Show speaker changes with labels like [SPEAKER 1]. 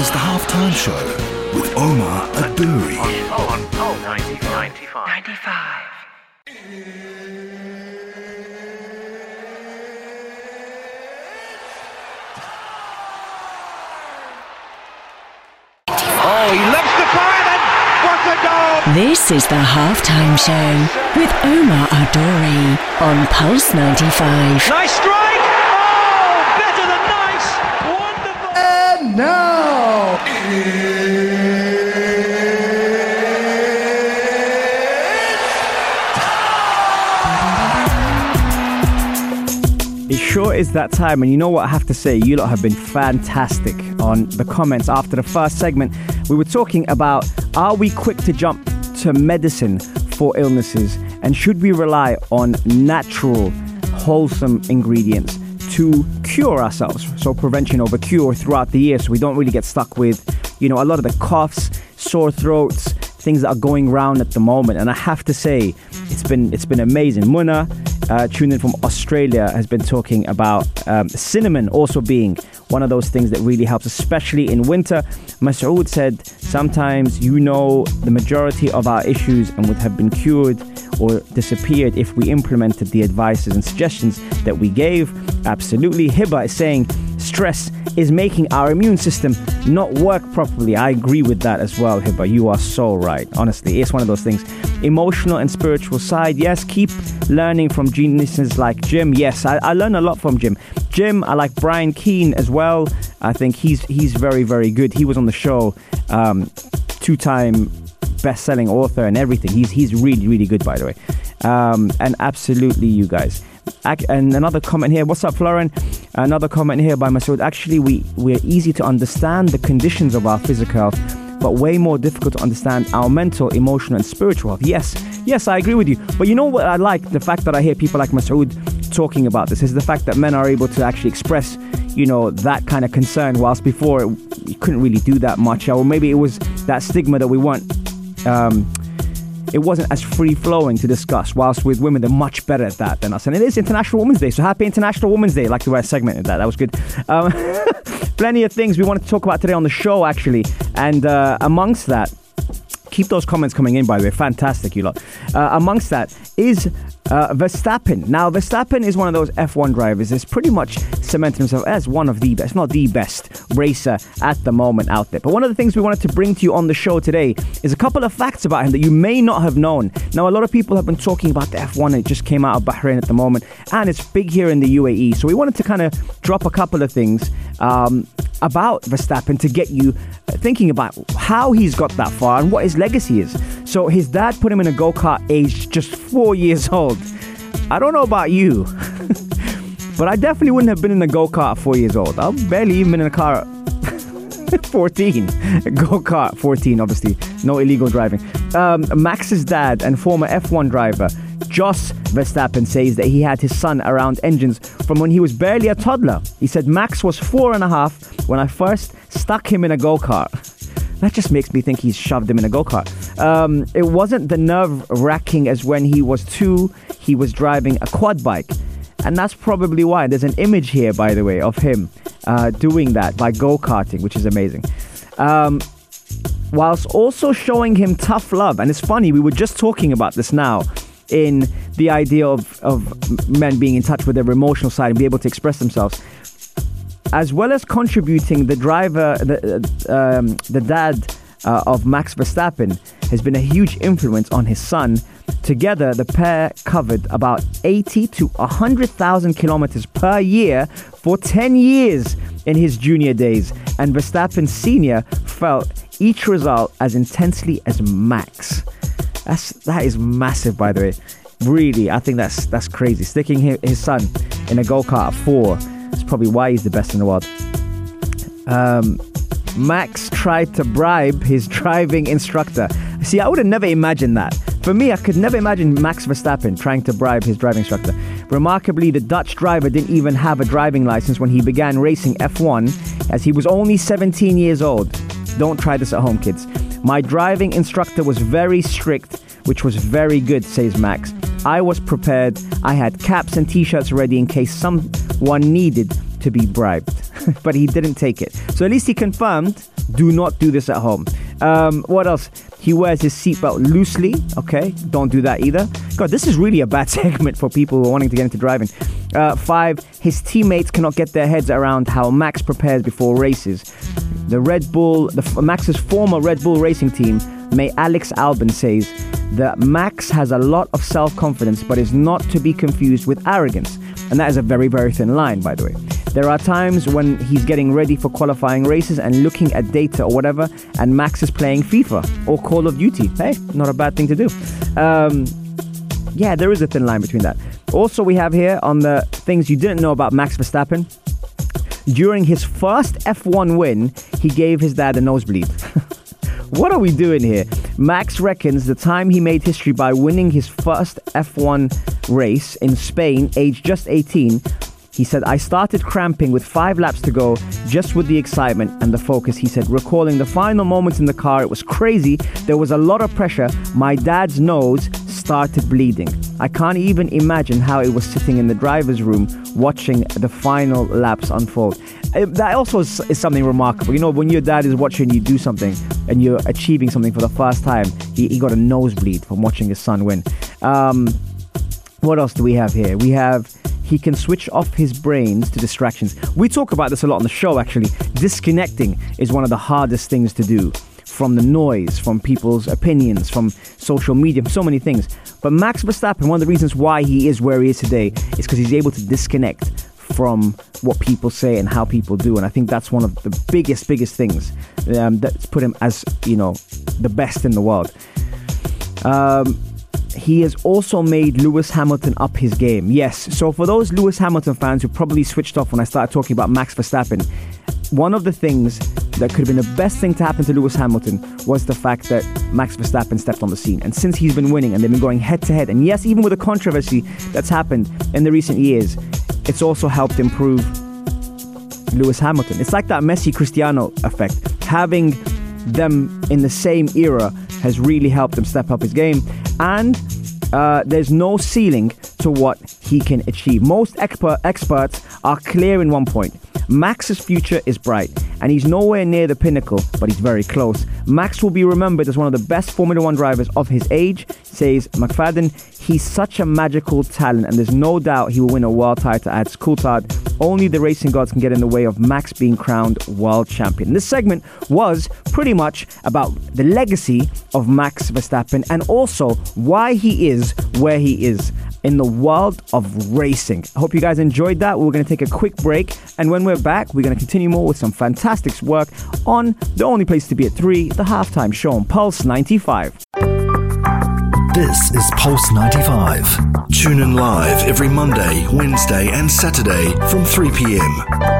[SPEAKER 1] is the halftime show with Omar Adouri.
[SPEAKER 2] On, on, 95. 95.
[SPEAKER 3] Oh, he lifts the fire and what a goal!
[SPEAKER 4] This is the halftime show with Omar Adouri on Pulse 95.
[SPEAKER 3] Nice strike!
[SPEAKER 5] Is that time, and you know what I have to say? You lot have been fantastic on the comments after the first segment. We were talking about are we quick to jump to medicine for illnesses, and should we rely on natural, wholesome ingredients to cure ourselves? So, prevention over cure throughout the year, so we don't really get stuck with, you know, a lot of the coughs, sore throats, things that are going around at the moment. And I have to say, it's been it's been amazing. Muna, uh, tuned in from Australia, has been talking about um, cinnamon also being one of those things that really helps, especially in winter. Masoud said sometimes you know the majority of our issues and would have been cured or disappeared if we implemented the advices and suggestions that we gave. Absolutely. Hiba is saying stress is making our immune system not work properly. I agree with that as well, Hiba. You are so right. Honestly, it's one of those things. Emotional and spiritual side, yes. Keep learning from geniuses like Jim. Yes, I, I learn a lot from Jim. Jim, I like Brian Keane as well. I think he's he's very very good. He was on the show, um, two-time best-selling author and everything. He's he's really really good by the way, um, and absolutely you guys. And another comment here. What's up, Florin? Another comment here by Masood. Actually, we we're easy to understand the conditions of our physical health, but way more difficult to understand our mental, emotional, and spiritual health. Yes, yes, I agree with you. But you know what I like? The fact that I hear people like Masood talking about this is the fact that men are able to actually express, you know, that kind of concern, whilst before you couldn't really do that much, or maybe it was that stigma that we weren't. Um, it wasn't as free flowing to discuss. Whilst with women, they're much better at that than us. And it is International Women's Day, so happy International Women's Day. I like the way I segmented that. That was good. Um, plenty of things we wanted to talk about today on the show, actually. And uh, amongst that, keep those comments coming in, by the way. Fantastic, you lot. Uh, amongst that is uh, Verstappen. Now, Verstappen is one of those F1 drivers that's pretty much cemented himself as one of the best, not the best racer at the moment out there. But one of the things we wanted to bring to you on the show today is a couple of facts about him that you may not have known. Now, a lot of people have been talking about the F1, it just came out of Bahrain at the moment, and it's big here in the UAE. So we wanted to kind of drop a couple of things. Um, about Verstappen to get you thinking about how he's got that far and what his legacy is. So his dad put him in a go kart aged just four years old. I don't know about you, but I definitely wouldn't have been in a go kart four years old. I've barely even been in a car 14. Go kart 14, obviously. No illegal driving. Um, Max's dad and former F1 driver Jos Verstappen says that he had his son around engines from when he was barely a toddler. He said Max was four and a half when I first stuck him in a go kart. That just makes me think he's shoved him in a go kart. Um, it wasn't the nerve wracking as when he was two, he was driving a quad bike. And that's probably why. There's an image here, by the way, of him uh, doing that by go karting, which is amazing. Um, whilst also showing him tough love. And it's funny, we were just talking about this now in the idea of, of men being in touch with their emotional side and be able to express themselves. As well as contributing, the driver, the, uh, um, the dad uh, of Max Verstappen has been a huge influence on his son. Together, the pair covered about 80 to 100,000 kilometers per year for 10 years in his junior days, and Verstappen Sr. felt each result as intensely as Max. That's that is massive, by the way. Really, I think that's that's crazy. Sticking his, son in a go kart at four is probably why he's the best in the world. Um, Max tried to bribe his driving instructor. See, I would have never imagined that. For me, I could never imagine Max Verstappen trying to bribe his driving instructor. Remarkably, the Dutch driver didn't even have a driving license when he began racing F1, as he was only 17 years old. Don't try this at home, kids. My driving instructor was very strict, which was very good, says Max. I was prepared. I had caps and t shirts ready in case someone needed to be bribed, but he didn't take it. So at least he confirmed do not do this at home. Um, what else? He wears his seatbelt loosely. Okay, don't do that either. God, this is really a bad segment for people who are wanting to get into driving. Uh, five, his teammates cannot get their heads around how Max prepares before races. The Red Bull, the, Max's former Red Bull racing team, May Alex Albon says that Max has a lot of self confidence, but is not to be confused with arrogance. And that is a very, very thin line, by the way. There are times when he's getting ready for qualifying races and looking at data or whatever, and Max is playing FIFA or Call of Duty. Hey, not a bad thing to do. Um, yeah, there is a thin line between that. Also, we have here on the things you didn't know about Max Verstappen. During his first F1 win, he gave his dad a nosebleed. what are we doing here? Max reckons the time he made history by winning his first F1 race in Spain, aged just 18, he said, I started cramping with five laps to go, just with the excitement and the focus. He said, recalling the final moments in the car, it was crazy. There was a lot of pressure. My dad's nose started bleeding. I can't even imagine how it was sitting in the driver's room watching the final laps unfold. Uh, that also is, something remarkable. You know, when your dad is watching you do something and you're achieving something for the first time, he, he got a nosebleed from watching his son win. Um, what else do we have here? We have he can switch off his brains to distractions. We talk about this a lot on the show, actually. Disconnecting is one of the hardest things to do from the noise, from people's opinions, from social media, so many things. But Max Verstappen, one of the reasons why he is where he is today is because he's able to disconnect from what people say and how people do. And I think that's one of the biggest, biggest things um, that's put him as, you know, the best in the world. Um, he has also made Lewis Hamilton up his game. Yes, so for those Lewis Hamilton fans who probably switched off when I started talking about Max Verstappen, one of the things that could have been the best thing to happen to Lewis Hamilton was the fact that Max Verstappen stepped on the scene. And since he's been winning and they've been going head to head, and yes, even with the controversy that's happened in the recent years, it's also helped improve Lewis Hamilton. It's like that Messi Cristiano effect. Having them in the same era has really helped him step up his game. And uh, there's no ceiling to what he can achieve. Most expert, experts are clear in one point. Max's future is bright, and he's nowhere near the pinnacle, but he's very close. Max will be remembered as one of the best Formula One drivers of his age, says McFadden. He's such a magical talent, and there's no doubt he will win a world title at Coulthard. Only the racing gods can get in the way of Max being crowned world champion. This segment was pretty much about the legacy of Max Verstappen and also why he is where he is in the world of racing. I hope you guys enjoyed that. We're going to take a quick break, and when we're back, we're going to continue more with some fantastic work on the only place to be at 3, the halftime show on Pulse 95.
[SPEAKER 1] This is Pulse 95. Tune in live every Monday, Wednesday, and Saturday from 3 p.m.